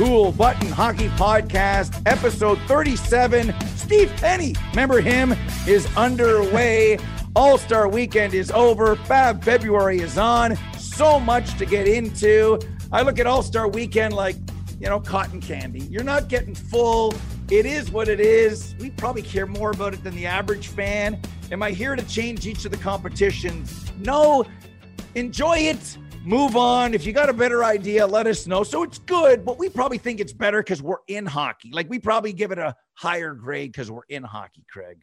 Kool Button Hockey Podcast, episode 37. Steve Penny, remember him, is underway. All Star Weekend is over. Fab February is on. So much to get into. I look at All Star Weekend like, you know, cotton candy. You're not getting full. It is what it is. We probably care more about it than the average fan. Am I here to change each of the competitions? No. Enjoy it. Move on. If you got a better idea, let us know. So it's good, but we probably think it's better because we're in hockey. Like we probably give it a higher grade because we're in hockey, Craig.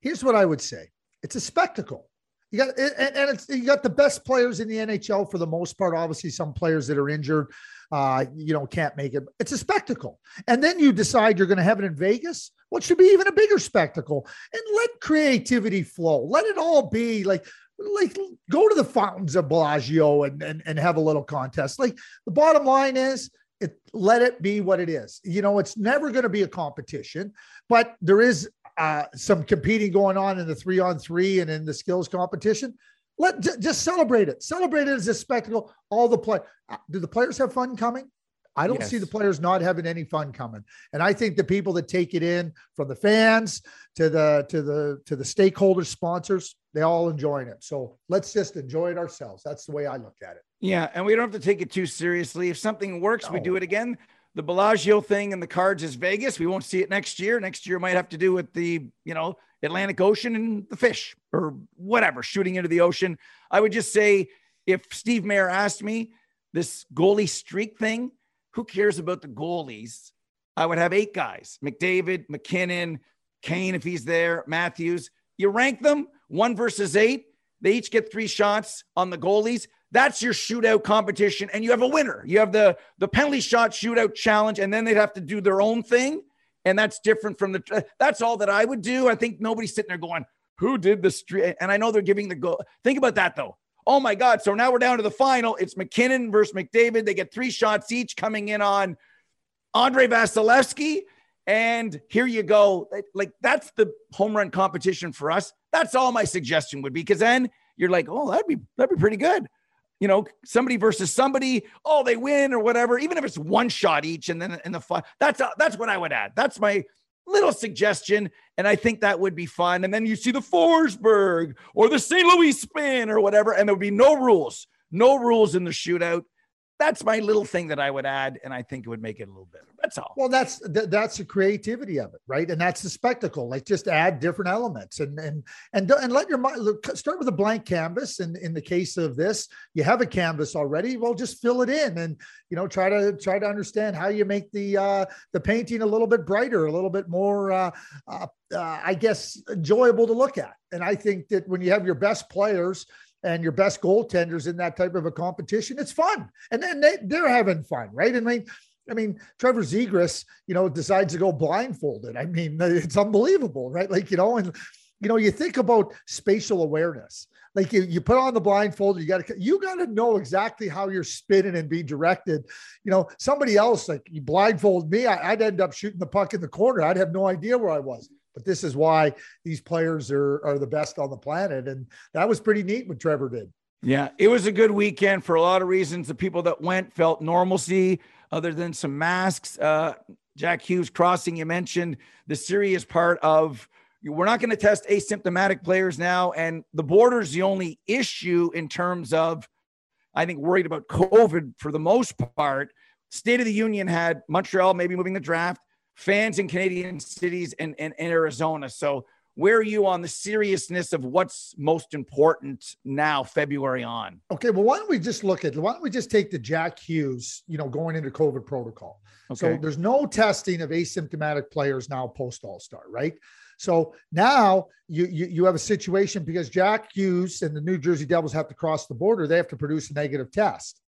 Here's what I would say it's a spectacle. You got and, it's you got the best players in the NHL for the most part. Obviously, some players that are injured, uh, you know, can't make it. It's a spectacle, and then you decide you're going to have it in Vegas. What should be even a bigger spectacle? And let creativity flow. Let it all be like like go to the fountains of Bellagio and, and and have a little contest. Like the bottom line is it let it be what it is. You know, it's never going to be a competition, but there is uh, some competing going on in the three on three and in the skills competition. Let j- just celebrate it. Celebrate it as a spectacle. All the play. Uh, do the players have fun coming? I don't Yes. see the players not having any fun coming. And I think the people that take it in from the fans to the to the to the stakeholders, sponsors, they all enjoying it. So let's just enjoy it ourselves. That's the way I look at it. Yeah, and we don't have to take it too seriously. If something works, we do it again. The Bellagio thing and the cards is Vegas. We won't see it next year. Next year might have to do with the, you know, Atlantic Ocean and the fish or whatever, shooting into the ocean. I would just say if Steve Mayer asked me this goalie streak thing, who cares about the goalies? I would have eight guys McDavid, MacKinnon, Kane, if he's there, Matthews. You rank them one versus eight. They each get three shots on the goalies. That's your shootout competition, and you have a winner. You have the the penalty shot shootout challenge, and then they'd have to do their own thing, and that's different from the. That's all that I would do. I think nobody's sitting there going, "Who did the street?" And I know they're giving the goal. Think about that though. Oh my God! So now we're down to the final. It's MacKinnon versus McDavid. They get three shots each, coming in on Andrei Vasilevskiy. And here you go. Like that's the home run competition for us. That's all my suggestion would be. Because then you're like, oh, that'd be that'd be pretty good. You know, somebody versus somebody. Oh, they win or whatever. Even if it's one shot each, and then in the fun. That's that's what I would add. That's my little suggestion, and I think that would be fun. And then you see the Forsberg or the St. Louis spin or whatever, and there would be no rules, no rules in the shootout. That's my little thing that I would add, and I think it would make it a little better. That's all. Well, that's th- that's the creativity of it, right? And that's the spectacle. Like just add different elements and and and and let your mind look, start with a blank canvas. And in the case of this, you have a canvas already. Well, just fill it in and you know try to try to understand how you make the uh, the painting a little bit brighter, a little bit more, uh, uh, uh, I guess, enjoyable to look at. And I think that when you have your best players and your best goaltenders in that type of a competition, it's fun. And then they, they're having fun, right? I mean, I mean, Trevor Zegras, you know, decides to go blindfolded. I mean, it's unbelievable, right? Like, you know, and you know, you think about spatial awareness. Like you, you put on the blindfold, you got to you got to know exactly how you're spinning and be directed. You know, somebody else like you blindfold me, I, I'd end up shooting the puck in the corner. I'd have no idea where I was. But this is why these players are are the best on the planet, and that was pretty neat what Trevor did. Yeah, it was a good weekend for a lot of reasons. The people that went felt normalcy, other than some masks. Uh, Jack Hughes crossing, you mentioned the serious part of we're not going to test asymptomatic players now. And the border is the only issue in terms of, I think, worried about COVID for the most part. State of the Union had Montreal maybe moving the draft, fans in Canadian cities and, and, and Arizona. So, where are you on the seriousness of what's most important now, February on? Okay, well, why don't we just look at why don't we just take the Jack Hughes, you know, going into COVID protocol. Okay. So there's no testing of asymptomatic players now post All Star, right? So now you, you you have a situation because Jack Hughes and the New Jersey Devils have to cross the border. They have to produce a negative test.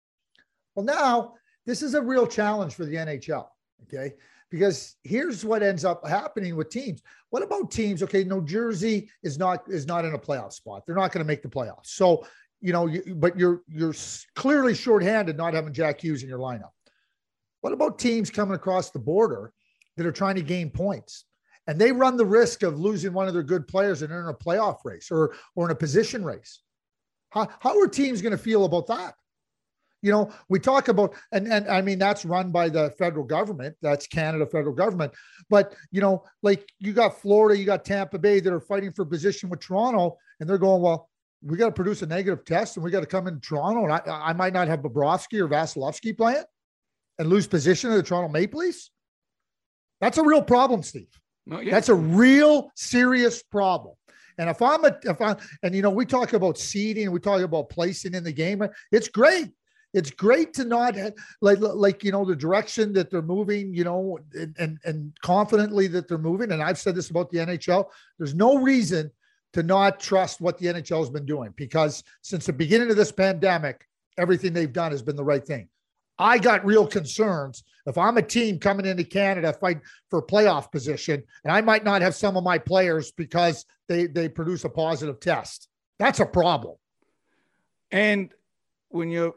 Well, now this is a real challenge for the NHL. Okay, because here's what ends up happening with teams. What about teams? Okay, New Jersey is not is not in a playoff spot. They're not going to make the playoffs. So you know, you, but you're you're clearly shorthanded not having Jack Hughes in your lineup. What about teams coming across the border that are trying to gain points? And they run the risk of losing one of their good players and in a playoff race or or in a position race. How, how are teams going to feel about that? You know, we talk about, and, and I mean, that's run by the federal government. That's Canada federal government. But, you know, like you got Florida, you got Tampa Bay that are fighting for position with Toronto, and they're going, well, we got to produce a negative test and we got to come in Toronto. And I, I might not have Bobrovsky or Vasilevskiy playing and lose position of the Toronto Maple Leafs. That's a real problem, Steve. That's a real serious problem. And if I'm a, if I, and you know, we talk about seeding, we talk about placing in the game. It's great it's great to not like like you know the direction that they're moving you know and, and and confidently that they're moving and i've said this about the nhl there's no reason to not trust what the nhl has been doing because since the beginning of this pandemic everything they've done has been the right thing. I got real concerns if i'm a team coming into canada fight for playoff position and i might not have some of my players because they they produce a positive test. That's a problem. And when you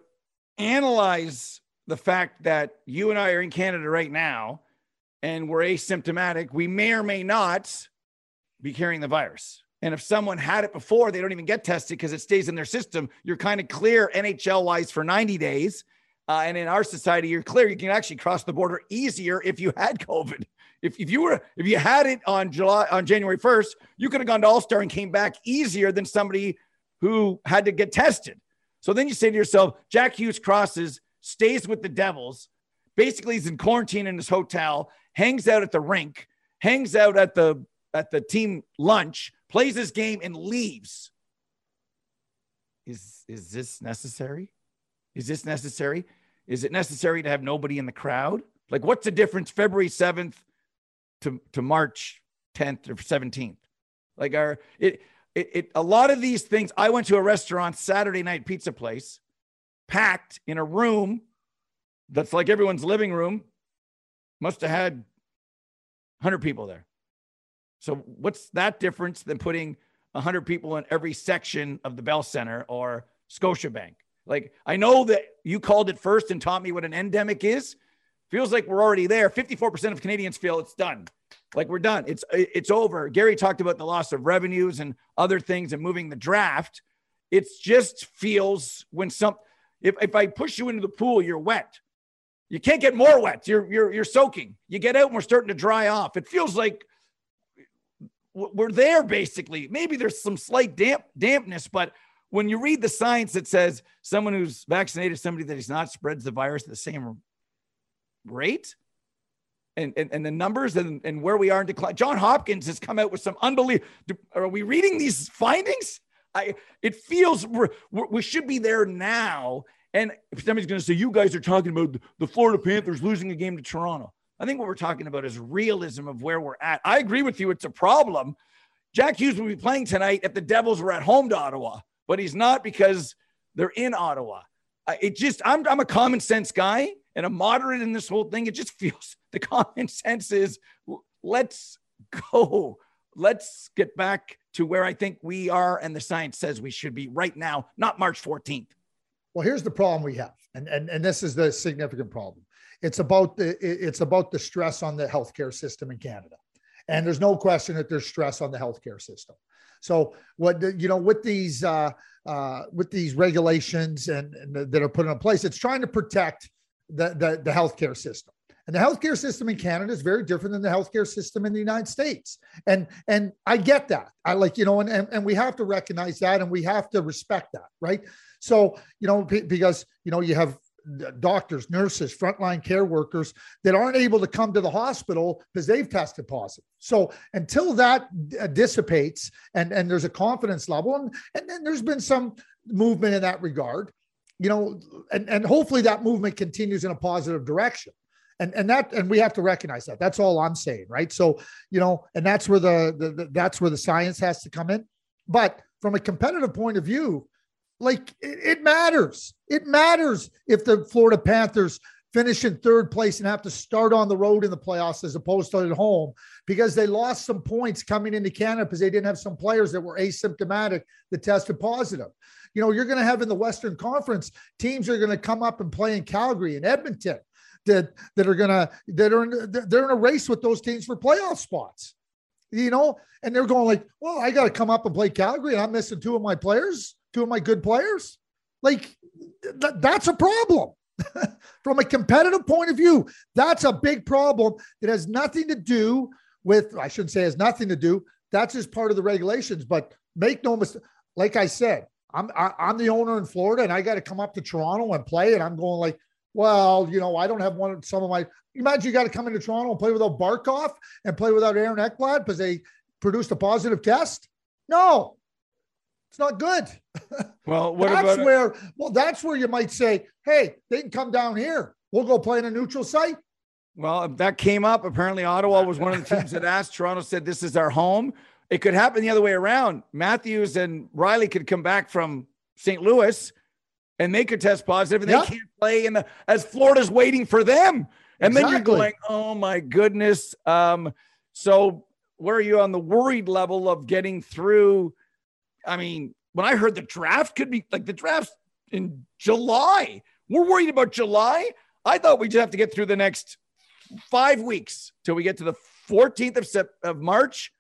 analyze the fact that you and I are in Canada right now and we're asymptomatic, we may or may not be carrying the virus. And if someone had it before, they don't even get tested because it stays in their system. You're kind of clear NHL wise for 90 days. Uh, and in our society, you're clear. You can actually cross the border easier if you had COVID. If, if you were if you had it on July on January 1st, you could have gone to All Star and came back easier than somebody who had to get tested. So then you say to yourself, Jack Hughes crosses, stays with the Devils, basically he's in quarantine in his hotel, hangs out at the rink, hangs out at the at the team lunch, plays his game, and leaves. Is is this necessary? Is this necessary? Is it necessary to have nobody in the crowd? Like, what's the difference February 7th to, to March 10th or 17th? Like, are it it, it a lot of these things. I went to a restaurant Saturday night pizza place, packed in a room that's like everyone's living room. Must have had 100 people there. So what's that difference than putting 100 people in every section of the Bell Center or Scotiabank? Like I know that you called it first and taught me what an endemic is. Feels like we're already there. 54% of Canadians feel it's done. Like we're done. It's it's over. Gary talked about the loss of revenues and other things and moving the draft. It just feels when some if, if I push you into the pool, you're wet. You can't get more wet. You're you're you're soaking. You get out and we're starting to dry off. It feels like we're there basically. Maybe there's some slight damp dampness, but when you read the science that says someone who's vaccinated, somebody that is not spreads the virus at the same rate, and, and, and the numbers and, and where we are in decline. John Hopkins has come out with some unbelievable. Are we reading these findings? I it feels we're, we should be there now. And somebody's going to say you guys are talking about the Florida Panthers losing a game to Toronto, I think what we're talking about is realism of where we're at. I agree with you; it's a problem. Jack Hughes will be playing tonight if the Devils were at home to Ottawa, but he's not because they're in Ottawa. It just I'm I'm a common sense guy and a moderate in this whole thing. It just feels the common sense is let's go. Let's get back to where I think we are and the science says we should be right now, not March 14th. Well, here's the problem we have, and and and this is the significant problem. It's about the it's about the stress on the healthcare system in Canada, and there's no question that there's stress on the healthcare system. So what you know with these uh, uh, with these regulations and, and that are put in place, it's trying to protect the, the the healthcare system. And the healthcare system in Canada is very different than the healthcare system in the United States. And and I get that. I like, you know, and, and, and we have to recognize that and we have to respect that, right? So, you know, because, you know, you have doctors, nurses, frontline care workers that aren't able to come to the hospital because they've tested positive. So until that uh, dissipates and, and there's a confidence level, and, and then there's been some movement in that regard, you know, and, and hopefully that movement continues in a positive direction. And, and that and we have to recognize that that's all i'm saying right so you know and that's where the, the, the that's where the science has to come in but from a competitive point of view like it, it, matters. It matters if the Florida Panthers finish in third place and have to start on the road in the playoffs as opposed to at home because they lost some points coming into Canada because they didn't have some players that were asymptomatic that tested positive. You know, you're going to have in the Western Conference teams are going to come up and play in Calgary and Edmonton that that are going to that are in, they're in a race with those teams for playoff spots. You know, and they're going like, well, I got to come up and play Calgary, and I'm missing two of my players two of my good players. Like th- that's a problem. From a competitive point of view, that's a big problem that has nothing to do with, I shouldn't say has nothing to do. That's just part of the regulations. But make no mistake, like I said, I'm I, am i am the owner in Florida and I got to come up to Toronto and play. And I'm going like, well, you know, I don't have one some of my imagine you got to come into Toronto and play without Barkov and play without Aaron Ekblad because they produced a positive test. No, it's not good. Well, what that's about where? Well, that's where you might say, "Hey, they can come down here. We'll go play in a neutral site." Well, that came up. Apparently, Ottawa was one of the teams that asked. Toronto said, "This is our home." It could happen the other way around. Matthews and Rielly could come back from St. Louis, and they could test positive, and yeah. they can't play in the as Florida's waiting for them. And exactly. then you're going, "Oh my goodness!" Um, so, where are you on the worried level of getting through? I mean, when I heard the draft could be like the draft in July, we're worried about July. I thought we just have to get through the next five weeks till we get to the 14th of, Sep- of March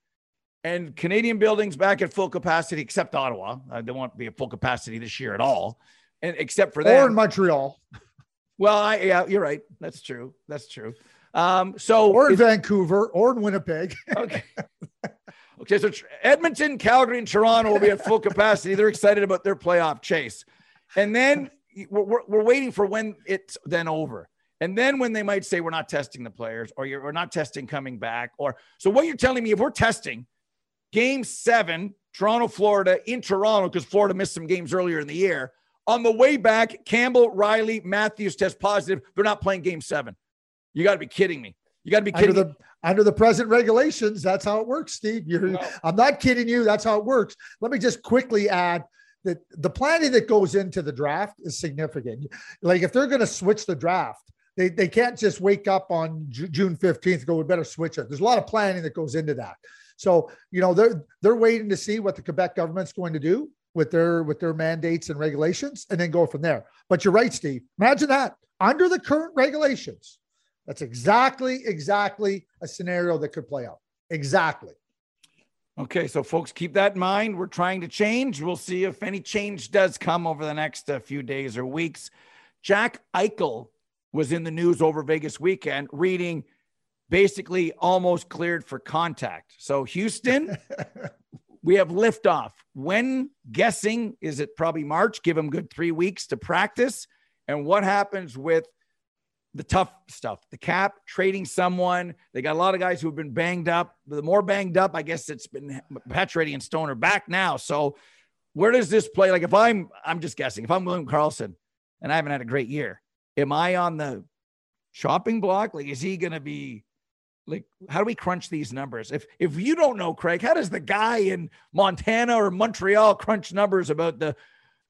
and Canadian buildings back at full capacity, except Ottawa. Uh, they won't be at full capacity this year at all, and except for that, or in Montreal. Well, I yeah, you're right. That's true. That's true. Um, so or in Vancouver, or in Winnipeg. okay. Okay, so Edmonton, Calgary, and Toronto will be at full capacity. They're excited about their playoff chase. And then we're, we're, we're, waiting for when it's then over. And then when they might say, we're not testing the players or you're, we're not testing coming back. Or so what you're telling me, if we're testing game seven, Toronto, Florida, in Toronto, because Florida missed some games earlier in the year, on the way back, Campbell, Rielly, Matthews test positive. They're not playing game seven. You got to be kidding me. You got to be kidding. Under the, under the present regulations, that's how it works, Steve. You're, I'm not kidding you. That's how it works. Let me just quickly add that the planning that goes into the draft is significant. Like if they're going to switch the draft, they, they can't just wake up on J- June 15th go, we better switch it. There's a lot of planning that goes into that. So, you know, they're they're waiting to see what the Quebec government's going to do with their with their mandates and regulations and then go from there. But you're right, Steve. Imagine that. Under the current regulations, that's exactly, exactly a scenario that could play out. Exactly. Okay, so folks, keep that in mind. We're trying to change. We'll see if any change does come over the next uh, few days or weeks. Jack Eichel was in the news over Vegas weekend, reading basically almost cleared for contact. So, Houston, we have liftoff. When guessing, is it probably March? Give them good three weeks to practice. And what happens with the tough stuff, the cap, trading someone. They got a lot of guys who have been banged up. The more banged up, I guess it's been Pacioretty and Stoner back now. So where does this play? Like if I'm, I'm just guessing, if I'm William Karlsson and I haven't had a great year, am I on the shopping block? Like, is he going to be like, how do we crunch these numbers? If, if you don't know, Craig, how does the guy in Montana or Montreal crunch numbers about the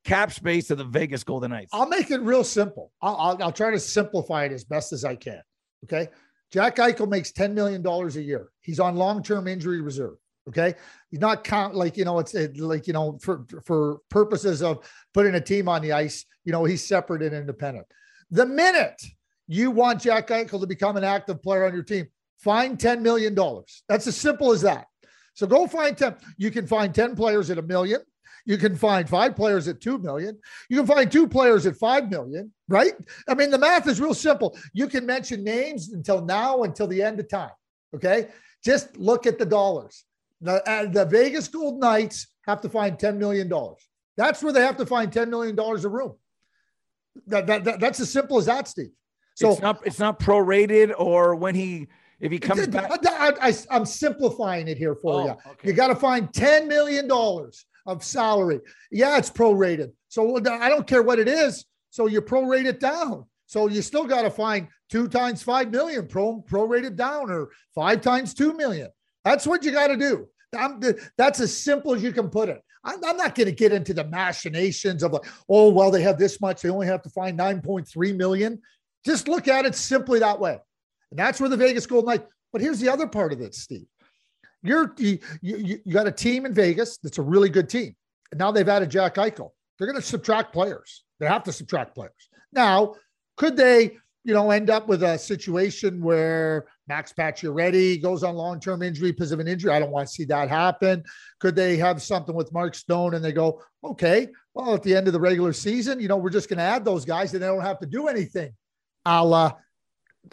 cap space of the Vegas Golden Knights? I'll make it real simple. I'll, I'll, I'll, try to simplify it as best as I can. Okay. Jack Eichel makes $10 million a year. He's on long term injury reserve. Okay. He's not count like, you know, it's it, like, you know, for, for purposes of putting a team on the ice, you know, he's separate and independent. The minute you want Jack Eichel to become an active player on your team, find $10 million. That's as simple as that. So go find 10. You can find 10 players at a million. You can find five players at 2 million. You can find two players at 5 million, right? I mean, the math is real simple. You can mention names until now, until the end of time. Okay. Just look at the dollars. The, uh, the Vegas Gold Knights have to find $10 million. That's where they have to find $10 million a room. That, that, that, that's as simple as that, Steve. So it's not, it's not prorated or when he, if he comes back. I, am simplifying it here for oh, you. Okay. You got to find $10 million of salary. Yeah, it's prorated. So I don't care what it is. So you prorate it down. So you still got to find two times five million pro prorated down or five times two million. That's what you got to do. I'm, that's as simple as you can put it. I'm, I'm not going to get into the machinations of like, oh, well, they have this much. They only have to find 9.3 million. Just look at it simply that way. And that's where the Vegas Golden Knights. But here's the other part of it, Steve. You're, you, you, you got a team in Vegas that's a really good team. And now they've added Jack Eichel. They're going to subtract players. They have to subtract players. Now, could they you know, end up with a situation where Max Pacioretty goes on long-term injury because of an injury. I don't want to see that happen. Could they have something with Mark Stone and they go, okay, well, at the end of the regular season, you know, we're just going to add those guys and they don't have to do anything. A la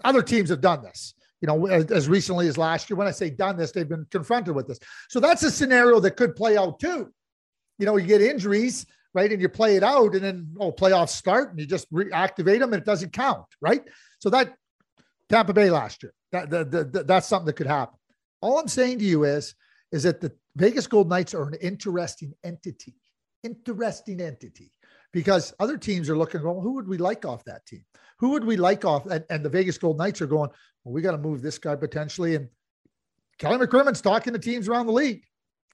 other teams have done this, you know, as, as recently as last year. When I say done this, they've been confronted with this. So that's a scenario that could play out too. You know, you get injuries right? And you play it out, and then oh, playoffs start, and you just reactivate them, and it doesn't count, right? So that Tampa Bay last year, that, the, the, that's something that could happen. All I'm saying to you is, is that the Vegas Gold Knights are an interesting entity, interesting entity, because other teams are looking, well, who would we like off that team? Who would we like off? And, and the Vegas Gold Knights are going, well, we got to move this guy potentially. And Kelly McCrimmon's talking to teams around the league,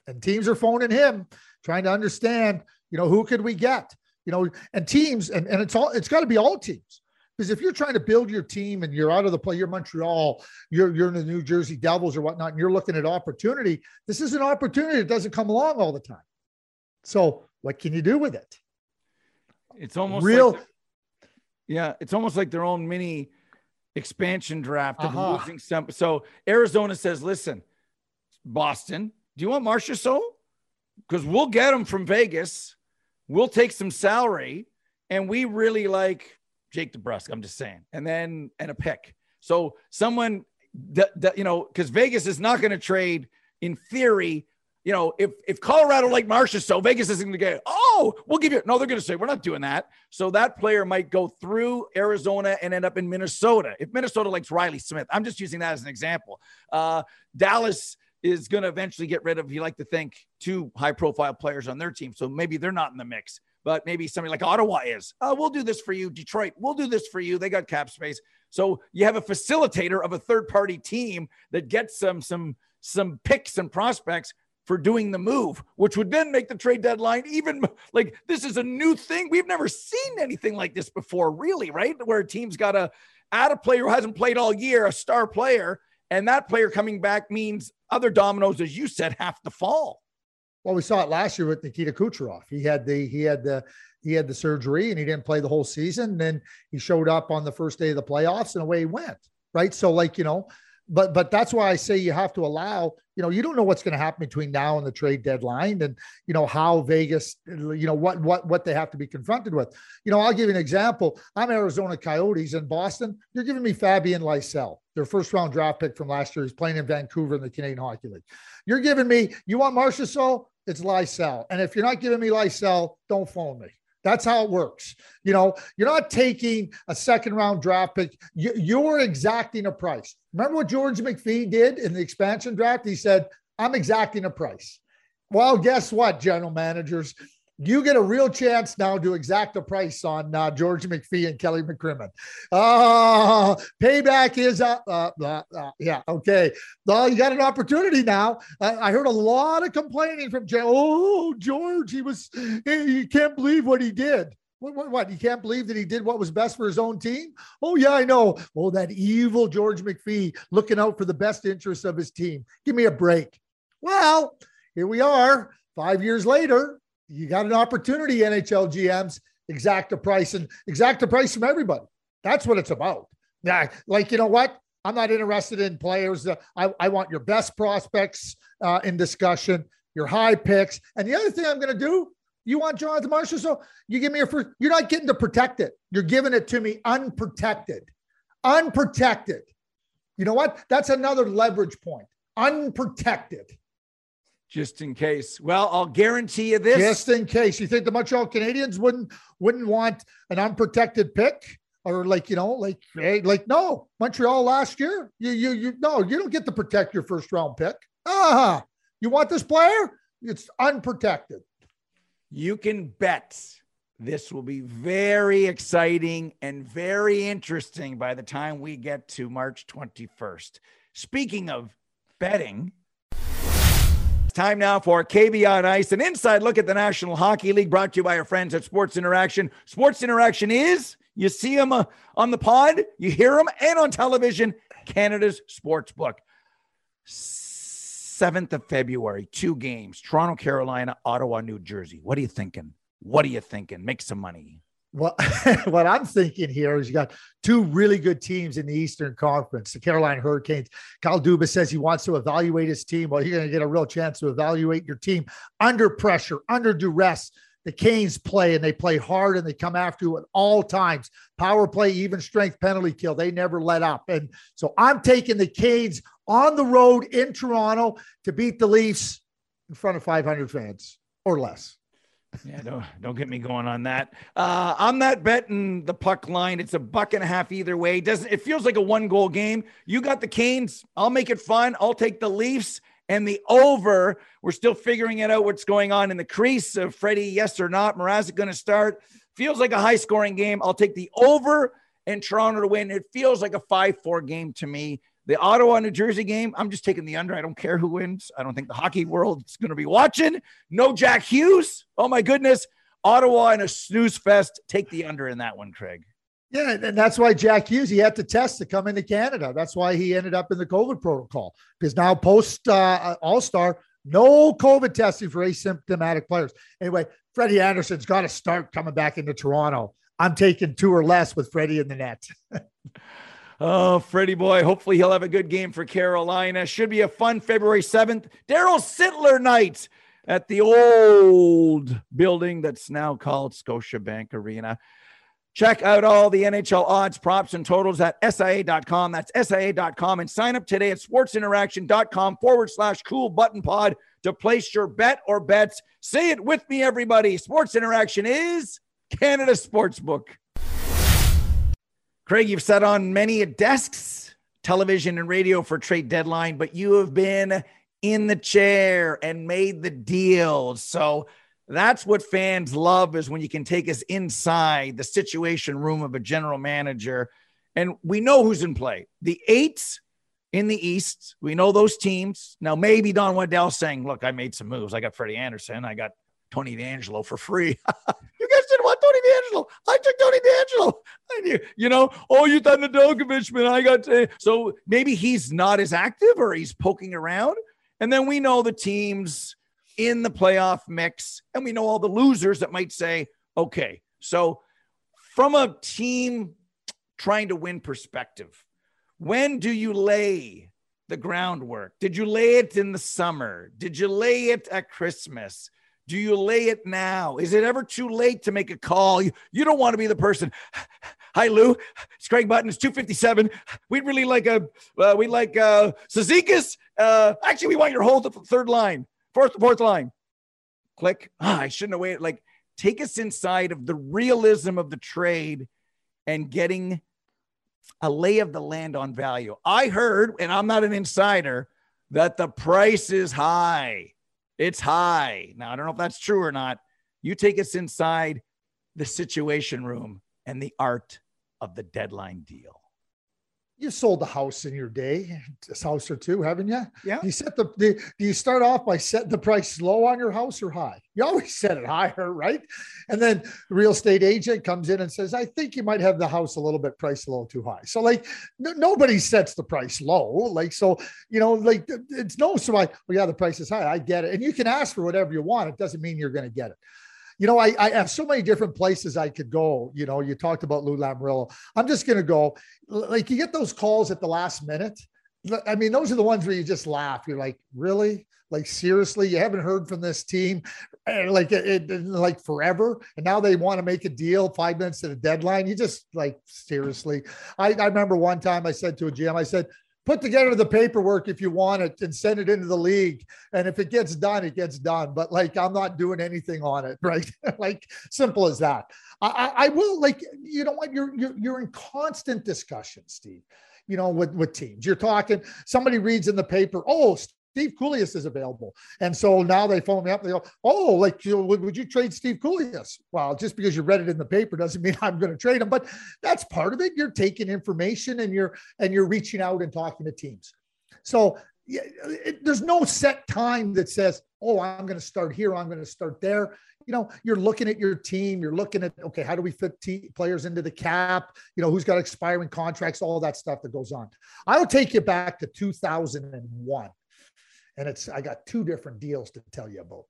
and teams are phoning him, trying to understand you know, who could we get? You know, and teams, and, and it's all it's got to be all teams. Because if you're trying to build your team and you're out of the play, you're Montreal, you're you're in the New Jersey Devils or whatnot, and you're looking at opportunity, this is an opportunity that doesn't come along all the time. So what can you do with it? It's almost real. Like yeah, it's almost like their own mini expansion draft of uh-huh. losing some. So Arizona says, listen, Boston, do you want Marchessault? Because we'll get him from Vegas we'll take some salary and we really like Jake DeBrusk. I'm just saying, and then and a pick. So someone that, that you know, because Vegas is not going to trade in theory. You know, if if Colorado like Marchessault Vegas isn't going to get. Oh, we'll give you. No, they're going to say we're not doing that. So that player might go through Arizona and end up in Minnesota. If Minnesota likes Reilly Smith, I'm just using that as an example. Uh, Dallas is going to eventually get rid of, you like to think, two high profile players on their team. So maybe they're not in the mix, but maybe somebody like Ottawa is. Oh, we'll do this for you. Detroit, we'll do this for you. They got cap space. So you have a facilitator of a third party team that gets some, some, some picks and prospects for doing the move, which would then make the trade deadline even like this is a new thing. We've never seen anything like this before, really, right? Where a team's got to add a player who hasn't played all year, a star player, and that player coming back means other dominoes, as you said, have to fall. Well, we saw it last year with Nikita Kucherov. He had the he had the he had the surgery and he didn't play the whole season. And then he showed up on the first day of the playoffs and away he went. Right. So like, you know, but but that's why I say you have to allow, you know, you don't know what's going to happen between now and the trade deadline and you know how Vegas, you know, what what what they have to be confronted with. You know, I'll give you an example. I'm Arizona Coyotes in Boston. You're giving me Fabian Lysell, their first round draft pick from last year. He's playing in Vancouver in the Canadian Hockey League. You're giving me, you want Marchessault? It's Lysell. And if you're not giving me Lysell, don't phone me. That's how it works. You know, you're not taking a second round draft pick. You're exacting a price. Remember what George McPhee did in the expansion draft? He said, I'm exacting a price. Well, guess what, general managers? You get a real chance now to exact a price on uh, George McPhee and Kelly McCrimmon. Uh, payback is up. Uh, uh, yeah, okay. Well, you got an opportunity now. I heard a lot of complaining from Jay. Oh, George, he was, you can't believe what he did. What, what, what? You can't believe that he did what was best for his own team? Oh, yeah, I know. Oh, that evil George McPhee looking out for the best interests of his team. Give me a break. Well, here we are, five years later you got an opportunity, NHL GMs, exact a price and exact a price from everybody. That's what it's about. Yeah, like you know what? I'm not interested in players. I, I want your best prospects uh, in discussion, your high picks. And the other thing I'm going to do You want Jonathan Marchessault? So you give me your first. You're not getting to protect it. You're giving it to me unprotected. Unprotected. You know what? That's another leverage point. Unprotected. Just in case. Well, I'll guarantee you this. Just in case. You think the Montreal Canadiens wouldn't wouldn't want an unprotected pick? Or like, you know, like like no, Montreal last year. You you you no, you don't get to protect your first round pick. Ah, you want this player? It's unprotected. You can bet this will be very exciting and very interesting by the time we get to March 21st. Speaking of betting, time now for KV on Ice, an inside look at the National Hockey League brought to you by our friends at Sports Interaction. Sports Interaction is, you see them uh, on the pod, you hear them, and on television, Canada's sports book. 7th of February, two games Toronto, Carolina, Ottawa, New Jersey. What are you thinking? What are you thinking? Make some money. Well, what I'm thinking here is you got two really good teams in the Eastern Conference, the Carolina Hurricanes. Kyle Dubas says he wants to evaluate his team. Well, you're going to get a real chance to evaluate your team under pressure, under duress. The Canes play and they play hard and they come after you at all times. Power play, even strength, penalty kill. They never let up. And so I'm taking the Canes on the road in Toronto to beat the Leafs in front of 500 fans or less. Yeah, don't don't get me going on that. Uh, I'm not betting the puck line. It's a buck and a half either way. Doesn't it feels like a one goal game? You got the Canes. I'll make it fun. I'll take the Leafs and the over. We're still figuring it out what's going on in the crease of Freddie. Yes or not? Mrazek going to start. Feels like a high scoring game. I'll take the over and Toronto to win. It feels like a five four game to me. The Ottawa New Jersey game, I'm just taking the under. I don't care who wins. I don't think the hockey world is going to be watching. No Jack Hughes. Oh my goodness. Ottawa in a snooze fest. Take the under in that one, Craig. Yeah, and that's why Jack Hughes he had to test to come into Canada. That's why he ended up in the COVID protocol because now post uh, All Star, no COVID testing for asymptomatic players. Anyway, Freddie Andersen's got to start coming back into Toronto. I'm taking two or less with Freddie in the net. Oh, Freddie boy. Hopefully he'll have a good game for Carolina. Should be a fun February 7th. Daryl Sittler night at the old building that's now called Scotiabank Arena. Check out all the NHL odds, props, and totals at SIA.com. That's SIA.com. And sign up today at sportsinteraction.com forward slash cool button pod to place your bet or bets. Say it with me, everybody. Sports Interaction is Canada Sportsbook. Craig, you've sat on many desks, television and radio for trade deadline, but you have been in the chair and made the deal. So that's what fans love is when you can take us inside the situation room of a general manager. And we know who's in play. The eights in the East, we know those teams. Now, maybe Don Waddell saying, Look, I made some moves. I got Freddie Andersen. I got Tony DeAngelo for free. you guys didn't want Tony DeAngelo. I took Tony DeAngelo. I knew, you know, oh, you thought Nedeljkovic, man. I got to. So maybe he's not as active or he's poking around. And then we know the teams in the playoff mix, and we know all the losers that might say, okay, so from a team trying to win perspective, when do you lay the groundwork? Did you lay it in the summer? Did you lay it at Christmas? Do you lay it now? Is it ever too late to make a call? You, you don't want to be the person. Hi, Lou. It's Craig Button. It's 257. We'd really like a, uh, we'd like uh, Cizikas. Uh, actually, we want your whole third line, fourth, fourth line. Click. Ah, I shouldn't have waited. Like, take us inside of the realism of the trade and getting a lay of the land on value. I heard, and I'm not an insider, that the price is high. It's high. Now, I don't know if that's true or not. You take us inside the situation room and the art of the deadline deal. You sold a house in your day, a house or two, haven't you? Yeah. You set the, the do you start off by setting the price low on your house or high? You always set it higher, right? And then the real estate agent comes in and says, I think you might have the house a little bit priced a little too high. So like n- nobody sets the price low. Like, so, you know, like it's no, so I, well, yeah, the price is high. I get it. And you can ask for whatever you want. It doesn't mean you're going to get it you know, I, I have so many different places I could go. You know, you talked about Lou Lamoriello. I'm just going to go like you get those calls at the last minute I mean, those are the ones where you just laugh. You're like, really? Like seriously, you haven't heard from this team eh, like it, it, like forever, and now they want to make a deal five minutes to the deadline. You just like seriously. I, I remember one time I said to a GM, I said, put together the paperwork if you want it and send it into the league. And if it gets done, it gets done. But like, I'm not doing anything on it, right? like, simple as that. I, I, will like, you know what? You're, you're you're in constant discussion, Steve. You know, with with teams, you're talking. Somebody reads in the paper, oh, Steve Kouleas is available. And so now they phone me up. They go, Oh, like, you know, would, would you trade Steve Kouleas? Well, just because you read it in the paper doesn't mean I'm going to trade him, but that's part of it. You're taking information and you're, and you're reaching out and talking to teams. So yeah, it, there's no set time that says, Oh, I'm going to start here. I'm going to start there. You know, you're looking at your team. You're looking at, okay, how do we fit t- players into the cap? You know, who's got expiring contracts, all that stuff that goes on. I'll take you back to 2001 and it's I got two different deals to tell you about.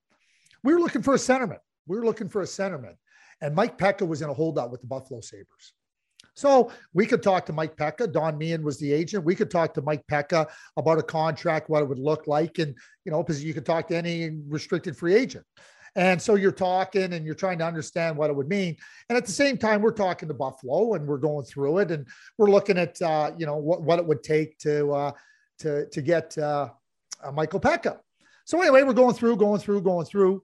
We were looking for a centerman. We were looking for a centerman, and Mike Peca was in a holdout with the Buffalo Sabres. So we could talk to Mike Peca. Don Meehan was the agent. We could talk to Mike Peca about a contract, what it would look like, and you know, because you could talk to any restricted free agent. And so you're talking and you're trying to understand what it would mean. And at the same time, we're talking to Buffalo and we're going through it and we're looking at uh, you know what, what it would take to uh, to to get uh, uh, Michael Peca. So anyway, we're going through, going through, going through,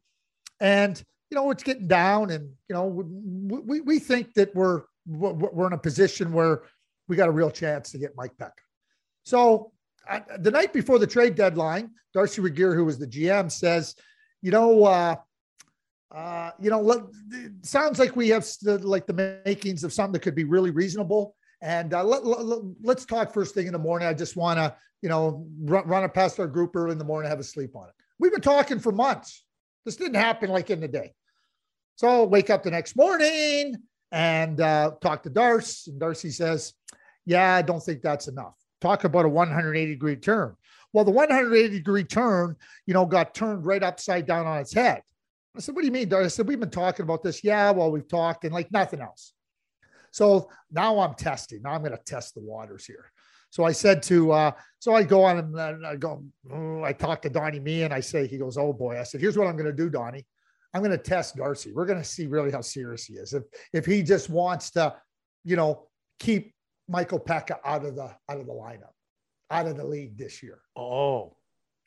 and you know it's getting down, and you know we we, we think that we're we're in a position where we got a real chance to get Mike Peca. So the night before the trade deadline, Darcy Regier, who was the GM, says, you know, uh, uh, you know, sounds like we have the, like the makings of something that could be really reasonable. And uh, let, let, us talk first thing in the morning. I just want to, you know, run, run it past our group early in the morning, have a sleep on it. We've been talking for months. This didn't happen like in the day. So I'll wake up the next morning and uh, talk to Darcy. And Darcy says, Yeah, I don't think that's enough. Talk about a 180 degree turn. Well, the 180 degree turn, you know, got turned right upside down on its head. I said, What do you mean, Darcy? I said, We've been talking about this. Yeah, well, we've talked and like nothing else. So now I'm testing. Now I'm going to test the waters here. So I said to, uh, so I go on and I go, oh, I talk to Donnie Meehan I say, he goes, oh boy. I said, here's what I'm going to do, Donnie. I'm going to test Darcy. We're going to see really how serious he is. If if he just wants to, you know, keep Michael Peca out of the out of the lineup, out of the league this year. Oh.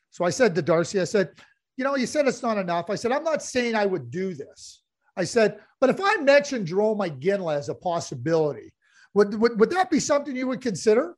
So I said to Darcy, I said, you know, you said it's not enough. I said, I'm not saying I would do this. I said, but if I mentioned Jarome Iginla as a possibility, would, would, would that be something you would consider?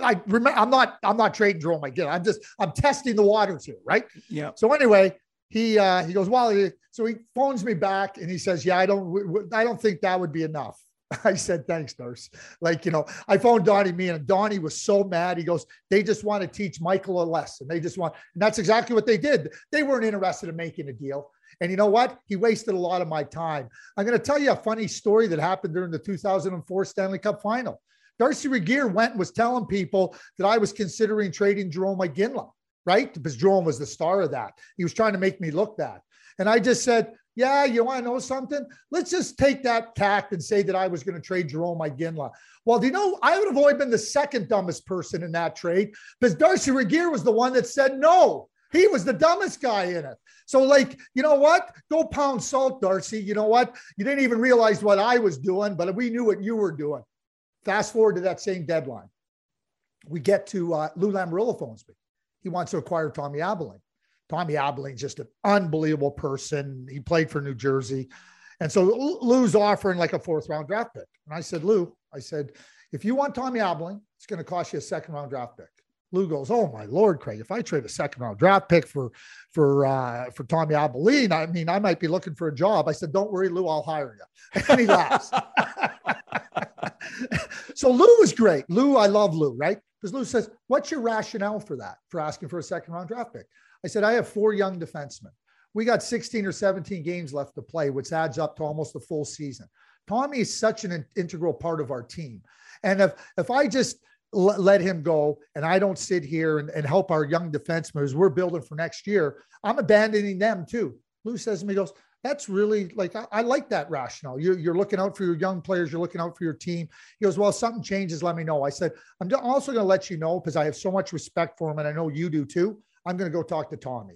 I remember I'm not I'm not trading Jarome Iginla. I'm just I'm testing the waters here, right? Yeah. So anyway, he uh, he goes, well, so he phones me back and he says, yeah, I don't I don't think that would be enough. I said, thanks, nurse. Like, you know, I phoned Donnie Meehan Donnie was so mad. He goes, they just want to teach Michael a lesson. They just want, and that's exactly what they did. They weren't interested in making a deal. And you know what? He wasted a lot of my time. I'm going to tell you a funny story that happened during the 2004 Stanley Cup final. Darcy Regier went and was telling people that I was considering trading Jarome Iginla, right? Because Jarome was the star of that. He was trying to make me look bad. And I just said, yeah, you want to know something? Let's just take that tact and say that I was going to trade Jarome Iginla. Well, do you know, I would have only been the second dumbest person in that trade because Darcy Regier was the one that said no. He was the dumbest guy in it. So, like, you know what? Go pound salt, Darcy. You know what? You didn't even realize what I was doing, but we knew what you were doing. Fast forward to that same deadline. We get to uh, Lou Lamoriello phones me. He wants to acquire Tommy Albelin. Tommy Albelin's just an unbelievable person. He played for New Jersey. And so Lou's offering like a fourth round draft pick. And I said, Lou, I said, if you want Tommy Albelin, it's going to cost you a second round draft pick. Lou goes, "Oh my lord, Craig! If I trade a second round draft pick for for uh, for Tommy Albelin, I mean, I might be looking for a job." I said, "Don't worry, Lou, I'll hire you." And he laughs. so Lou was great. Lou, I love Lou, right? Because Lou says, "What's your rationale for that? For asking for a second round draft pick?" I said, "I have four young defensemen. We got 16 or 17 games left to play, which adds up to almost a full season. Tommy is such an integral part of our team, and if if I just l- let him go and I don't sit here and, and help our young defensemen as we're building for next year, I'm abandoning them too. Lou says to me, goes, that's really like I, I, like that rationale. You're, you're looking out for your young players. You're looking out for your team. He goes, well, if something changes, let me know. I said, I'm also going to let you know because I have so much respect for him, and I know you do too. I'm going to go talk to Tommy,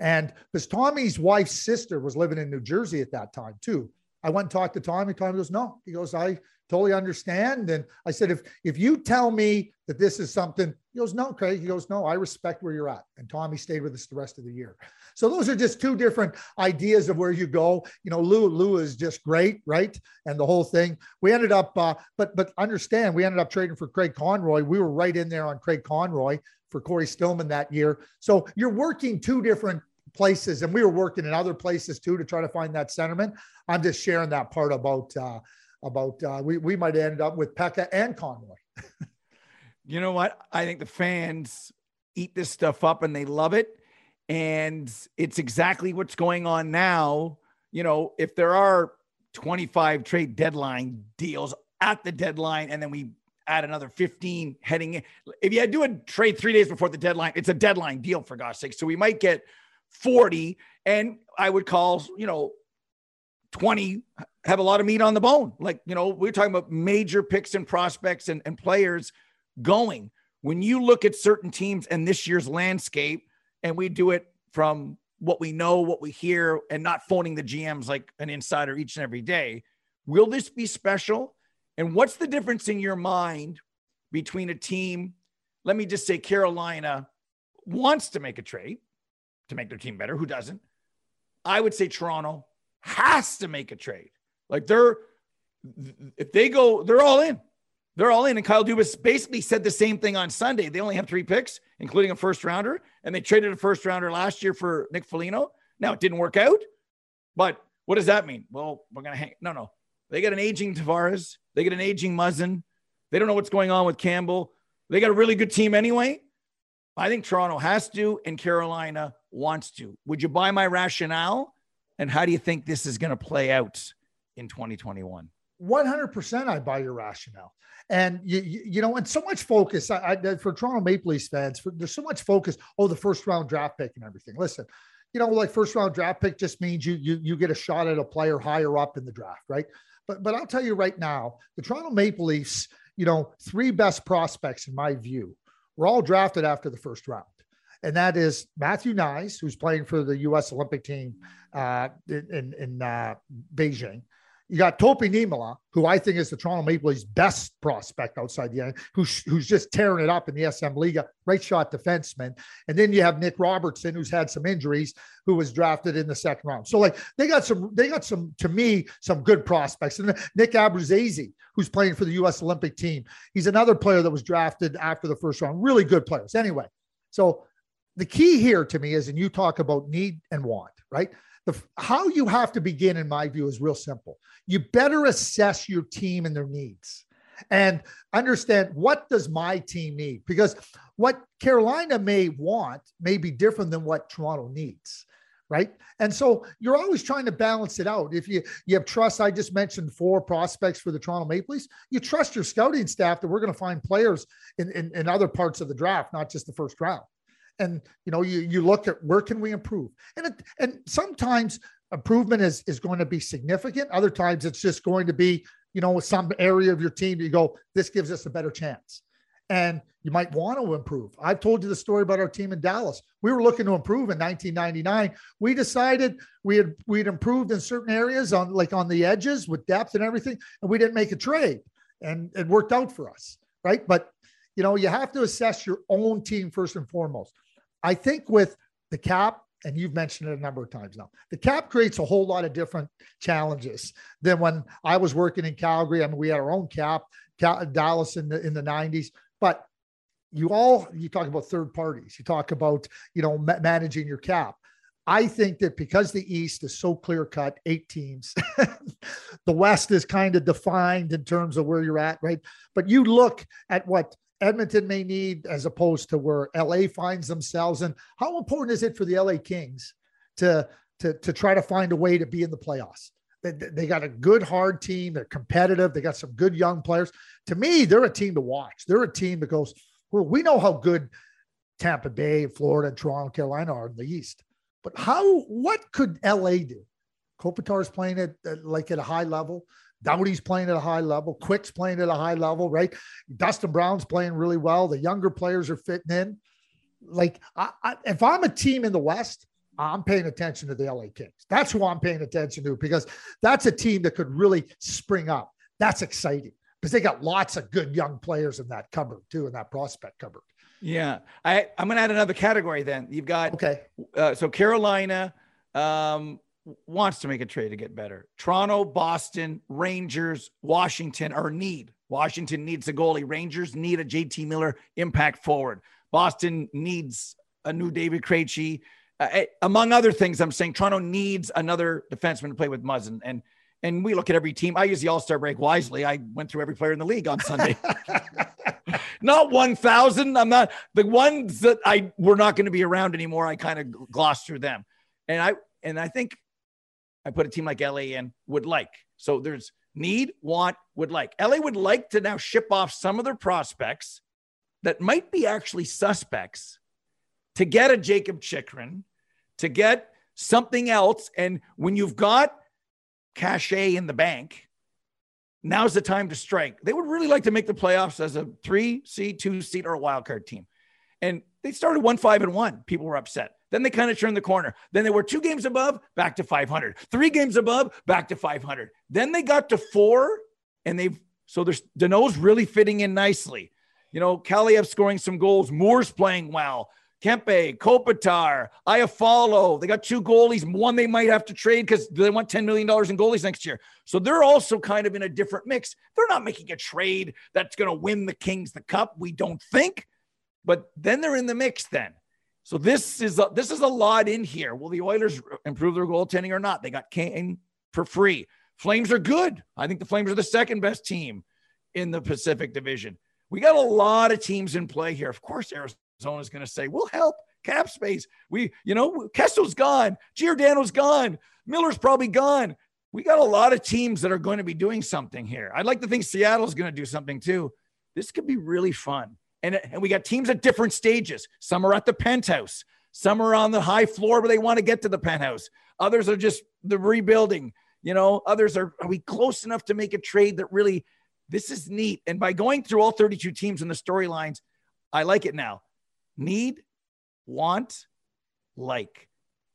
and because Tommy's wife's sister was living in New Jersey at that time too. I went and talked to Tommy. Tommy goes, no. He goes, I totally understand. And I said, if if you tell me that this is something, he goes, no, Craig. He goes, no, I respect where you're at. And Tommy stayed with us the rest of the year. So those are just two different ideas of where you go. You know, Lou Lou is just great, right? And the whole thing. We ended up, uh, but but understand, we ended up trading for Craig Conroy. We were right in there on Craig Conroy for Cory Stillman that year. So you're working two different places, and we were working in other places too to try to find that sentiment. I'm just sharing that part about uh, about uh, we we might end up with Pekka and Conroy. you know what? I think the fans eat this stuff up and they love it. And it's exactly what's going on now. You know, if there are 25 trade deadline deals at the deadline, and then we add another 15 heading in. If you do a trade three days before the deadline, it's a deadline deal for God's sake. So we might get 40, and I would call, you know, 20 have a lot of meat on the bone. Like, you know, we're talking about major picks and prospects and, and players going. When you look at certain teams and this year's landscape, and we do it from what we know, what we hear, and not phoning the GMs like an insider each and every day. Will this be special? And what's the difference in your mind between a team? Let me just say Carolina wants to make a trade to make their team better. Who doesn't? I would say Toronto has to make a trade. Like they're, if they go, they're all in. They're all in. And Kyle Dubas basically said the same thing on Sunday. They only have three picks, including a first rounder, and they traded a first rounder last year for Nick Foligno. Now it didn't work out, but what does that mean? Well, we're gonna hang. No, no. They got an aging Tavares. They get an aging Muzzin. They don't know what's going on with Campbell. They got a really good team anyway. I think Toronto has to, and Carolina wants to. Would you buy my rationale? And how do you think this is going to play out in 2021? 100% I buy your rationale. And you, you, you know, and so much focus I, I, for Toronto Maple Leafs fans. For, there's so much focus. Oh, the first round draft pick and everything. Listen, you know, like first round draft pick just means you you you get a shot at a player higher up in the draft, right? But but I'll tell you right now, the Toronto Maple Leafs, you know, three best prospects in my view, were all drafted after the first round. And that is Matthew Knies, who's playing for the U.S. Olympic team uh, in in uh, Beijing. You got Topi Niemelä, who I think is the Toronto Maple Leafs' best prospect outside the end, who's, who's just tearing it up in the SM Liga, right shot defenseman. And then you have Nick Robertson, who's had some injuries, who was drafted in the second round. So like they got some, they got some, to me, some good prospects. And Nick Abruzzese, who's playing for the U.S. Olympic team, he's another player that was drafted after the first round. Really good players. Anyway, so the key here to me is, and you talk about need and want, right? The, how you have to begin, in my view, is real simple. You better assess your team and their needs and understand what does my team need? Because what Carolina may want may be different than what Toronto needs right? And so you're always trying to balance it out. If you you have trust i just mentioned four prospects for the toronto maple leafs. You trust your scouting staff that we're going to find players in, in, in other parts of the draft not just the first round and you know you you look at where can we improve? And it, and sometimes improvement is is going to be significant. Other times it's just going to be you know some area of your team you go this gives us a better chance. And you might want to improve. I've told you the story about our team in dallas. We were looking to improve in 1999 we decided we had we had improved in certain areas on like on the edges with depth and everything and we didn't make a trade. And it worked out for us right? But you know you have to assess your own team first and foremost I think with the cap, and you've mentioned it a number of times now, the cap creates a whole lot of different challenges than when I was working in Calgary. I mean, we had our own cap, Dallas in the in the 90s, but you all you talk about third parties, you talk about you know ma- managing your cap. I think that because the East is so clear cut, eight teams, the West is kind of defined in terms of where you're at, right? But you look at what Edmonton may need as opposed to where LA finds themselves. And how important is it for the LA Kings to, to, to try to find a way to be in the playoffs? They, they got a good, hard team. They're competitive. They got some good young players. To me, they're a team to watch. They're a team that goes, well, we know how good Tampa Bay, Florida, and Toronto, Carolina are in the East. But how, what could LA do? Kopitar's playing at, at uh, like at a high level. Doughty's playing at a high level. Quick's playing at a high level, right? Dustin Brown's playing really well. The younger players are fitting in. Like, I, I, if I'm a team in the West, I'm paying attention to the LA Kings. That's who I'm paying attention to because that's a team that could really spring up. That's exciting because they got lots of good young players in that cupboard too, in that prospect cupboard. Yeah, I I'm gonna add another category. Then you've got okay. Uh, so Carolina um, wants to make a trade to get better. Toronto, Boston, Rangers, Washington are need. Washington needs a goalie. Rangers need a JT Miller impact forward. Boston needs a new David Krejci. Uh, eh, among other things, I'm saying Toronto needs another defenseman to play with Muzzin. And and we look at every team. I use the All Star break wisely. I went through every player in the league on Sunday. not 1,000. I'm not the ones that I were not going to be around anymore. I kind of glossed through them, and I and I think I put a team like LA in would like. So there's need, want, would like. LA would like to now ship off some of their prospects that might be actually suspects to get a Jacob Chychrun, to get something else. And when you've got cachet in the bank, now's the time to strike. They would really like to make the playoffs as a three seed, two seed, or a wild card team. And they started one, five, and one. People were upset. Then they kind of turned the corner. Then they were two games above, back to 500. Three games above, back to 500. Then they got to four, and they've so there's Danault's really fitting in nicely. You know, Kaliyev scoring some goals. Moore's playing well. Kempe, Kopitar, Iafallo. They got two goalies. One they might have to trade because they want $10 million in goalies next year. So they're also kind of in a different mix. They're not making a trade that's going to win the Kings the cup. We don't think. But then they're in the mix then. So this is a, this is a lot in here. Will the Oilers improve their goaltending or not? They got Kane for free. Flames are good. I think the Flames are the second best team in the Pacific Division. We got a lot of teams in play here. Of course, Arizona is going to say, "We'll help cap space." We, you know, Kessel's gone, Giordano's gone, Miller's probably gone. We got a lot of teams that are going to be doing something here. I'd like to think Seattle's going to do something too. This could be really fun. And, and we got teams at different stages. Some are at the penthouse, some are on the high floor where they want to get to the penthouse. Others are just the rebuilding. You know, others are, are we close enough to make a trade that really, this is neat. And by going through all 32 teams and the storylines, I like it now. Need, want, like.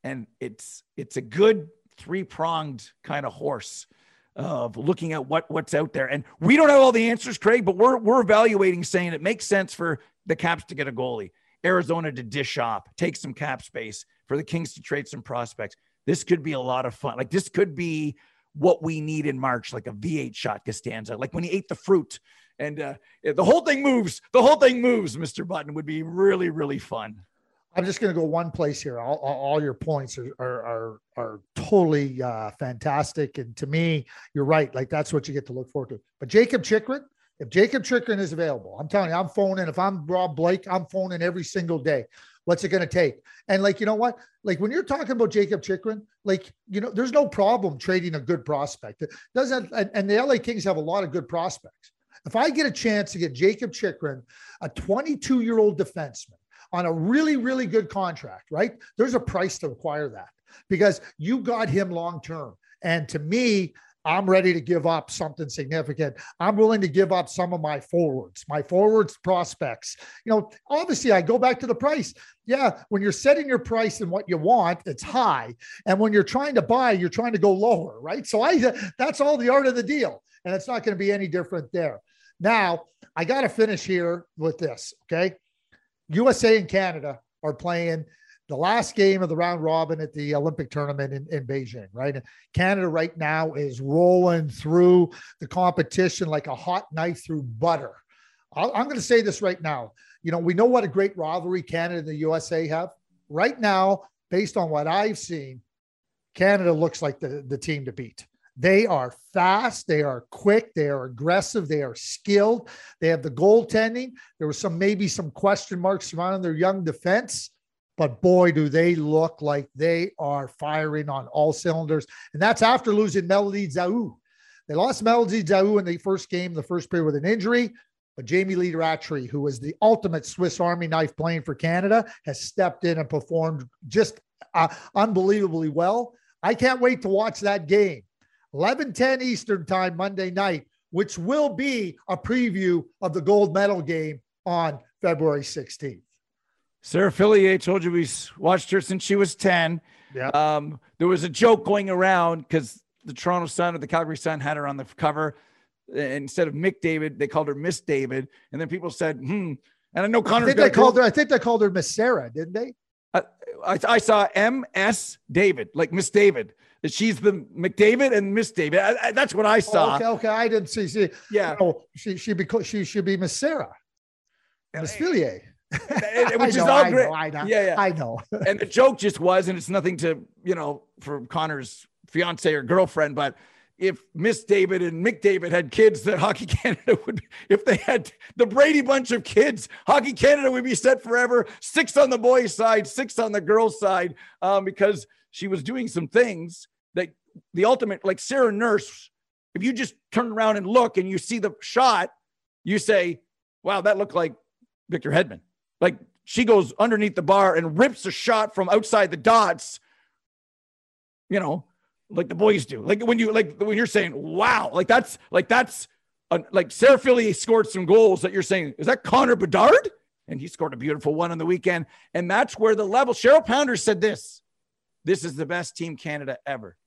And it's it's a good three-pronged kind of horse of looking at what what's out there. And we don't have all the answers, Craig, but we're we're evaluating, saying it makes sense for the Caps to get a goalie, Arizona to dish up, take some cap space, for the Kings to trade some prospects. This could be a lot of fun. Like this could be what we need in March, like a V8 shot Costanza, like when he ate the fruit. And uh, the whole thing moves. The whole thing moves, Mr. Button would be really, really fun. I'm just going to go one place here. All, all your points are are are, are totally uh, fantastic, and to me, you're right. Like that's what you get to look forward to. But Jacob Chychrun, if Jacob Chychrun is available, I'm telling you, I'm phoning. If I'm Rob Blake, I'm phoning every single day. What's it going to take? And like you know what? Like when you're talking about Jacob Chychrun, like you know, there's no problem trading a good prospect. It doesn't and the LA Kings have a lot of good prospects. If I get a chance to get Jacob Chychrun, a 22 year old defenseman on a really, really good contract, right? There's a price to acquire that because you got him long term. And to me, I'm ready to give up something significant. I'm willing to give up some of my forwards, my forwards prospects. You know, obviously, I go back to the price. Yeah, when you're setting your price and what you want, it's high. And when you're trying to buy, you're trying to go lower, right? So I that's all the art of the deal. And it's not going to be any different there. Now, I got to finish here with this, okay? USA and Canada are playing the last game of the round robin at the Olympic tournament in, in Beijing, right? Canada right now is rolling through the competition like a hot knife through butter. i am going to say this right now. You know, we know what a great rivalry Canada and the USA have. Right now, based on what I've seen, Canada looks like the, the team to beat. They are fast, they are quick, they are aggressive, they are skilled. They have the goaltending. There was some maybe some question marks surrounding their young defense, but boy, do they look like they are firing on all cylinders. And that's after losing Melodie Daoust. They lost Melodie Daoust in the first game, the first period with an injury. But Jamie Lee Rattray, who was the ultimate Swiss Army knife playing for Canada, has stepped in and performed just uh, unbelievably well. I can't wait to watch that game. 11 10 Eastern time Monday night, which will be a preview of the gold medal game on February 16th. Sarah Fillier told you we watched her since she was 10. Yeah. Um, there was a joke going around because the Toronto Sun or the Calgary Sun had her on the cover. Instead of McDavid, they called her Miss David. And then people said, hmm. And I know Connor. I think they called her. I think they called her Miss Sarah, didn't they? I, I, I saw M.S. David, like Miss David. She's the McDavid and Miss David. I, I, that's what I saw. Oh, okay, okay. I didn't see. see yeah. No, she she be she should be Miss Sarah, Miss Fillier. Which is know, all great. I know, I know, yeah, yeah. I know. and the joke just was, and it's nothing to you know for Connor's fiance or girlfriend, but if Miss David and McDavid had kids that Hockey Canada would, if they had the Brady bunch of kids, Hockey Canada would be set forever. Six on the boys' side, six on the girls' side, um, because she was doing some things that the ultimate, like Sarah Nurse, if you just turn around and look and you see the shot, you say, wow, that looked like Victor Hedman. Like she goes underneath the bar and rips a shot from outside the dots. You know, like the boys do. Like when you like when you're saying, "Wow," like that's like that's like Sarah Fillier scored some goals that you're saying, "Is that Connor Bedard?" And he scored a beautiful one on the weekend. And that's where the level. Cheryl Pounder said this: "This is the best team Canada ever."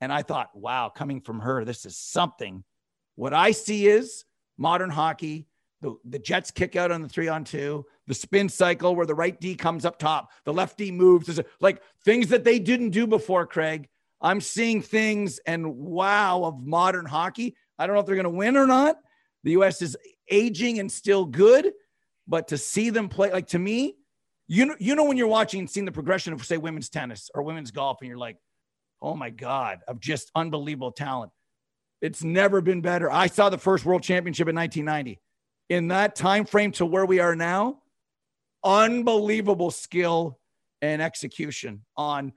And I thought, "Wow, coming from her, this is something." What I see is modern hockey. The, the Jets kick out on the three on two, the spin cycle where the right D comes up top, the left D moves, like things that they didn't do before, Craig. I'm seeing things and wow of modern hockey. I don't know if they're going to win or not. The U.S. is aging and still good, but to see them play, like to me, you know, you know when you're watching and seeing the progression of say women's tennis or women's golf, and you're like, oh my god, of just unbelievable talent. It's never been better. I saw the first World Championship in 1990. In that time frame to where we are now, unbelievable skill and execution on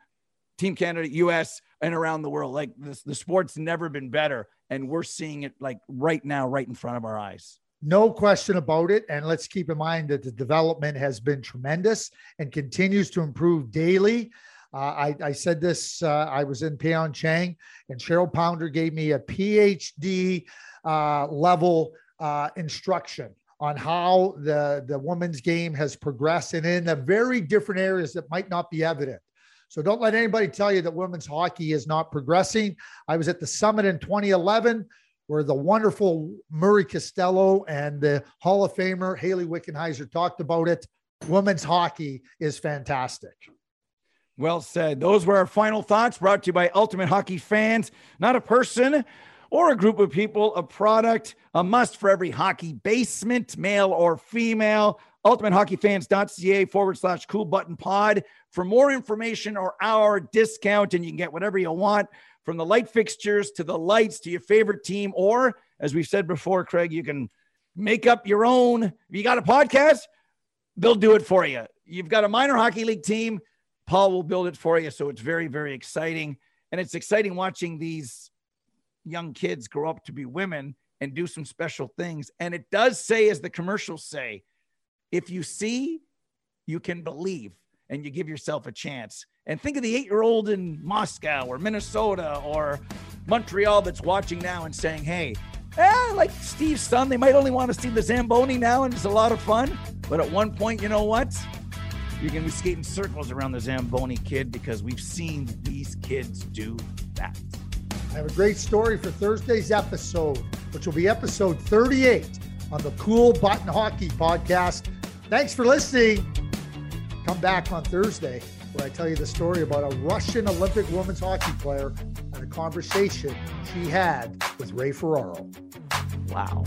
Team Canada, US, and around the world. Like this, the sport's never been better. And we're seeing it like right now, right in front of our eyes. No question about it. And let's keep in mind that the development has been tremendous and continues to improve daily. Uh, I, I, said this, uh, I was in Pyeongchang and Cheryl Pounder gave me a PhD uh, level uh, instruction on how the, the women's game has progressed and in the very different areas that might not be evident. So don't let anybody tell you that women's hockey is not progressing. I was at the summit in 2011 where the wonderful Murray Costello and the Hall of Famer Hayley Wickenheiser talked about it. Women's hockey is fantastic. Well said. Those were our final thoughts brought to you by Ultimate Hockey Fans, not a person or a group of people, a product, a must for every hockey basement, male or female ultimatehockeyfans.ca forward slash cool button pod for more information or our discount. And you can get whatever you want from the light fixtures to the lights to your favorite team. Or, as we've said before, Craig, you can make up your own. If you got a podcast, they'll do it for you. You've got a minor hockey league team, Paul will build it for you. So it's very, very exciting. And it's exciting watching these young kids grow up to be women and do some special things. And it does say, as the commercials say, if you see, you can believe and you give yourself a chance. And think of the eight year old in Moscow or Minnesota or Montreal that's watching now and saying, hey, eh, like Steve's son, they might only want to see the Zamboni now and it's a lot of fun. But at one point, you know what? You're going to be skating circles around the Zamboni kid because we've seen these kids do that. I have a great story for Thursday's episode, which will be episode 38 on the Kool Button Hockey podcast. Thanks for listening. Come back on Thursday where I tell you the story about a Russian Olympic women's hockey player and a conversation she had with Ray Ferraro. Wow.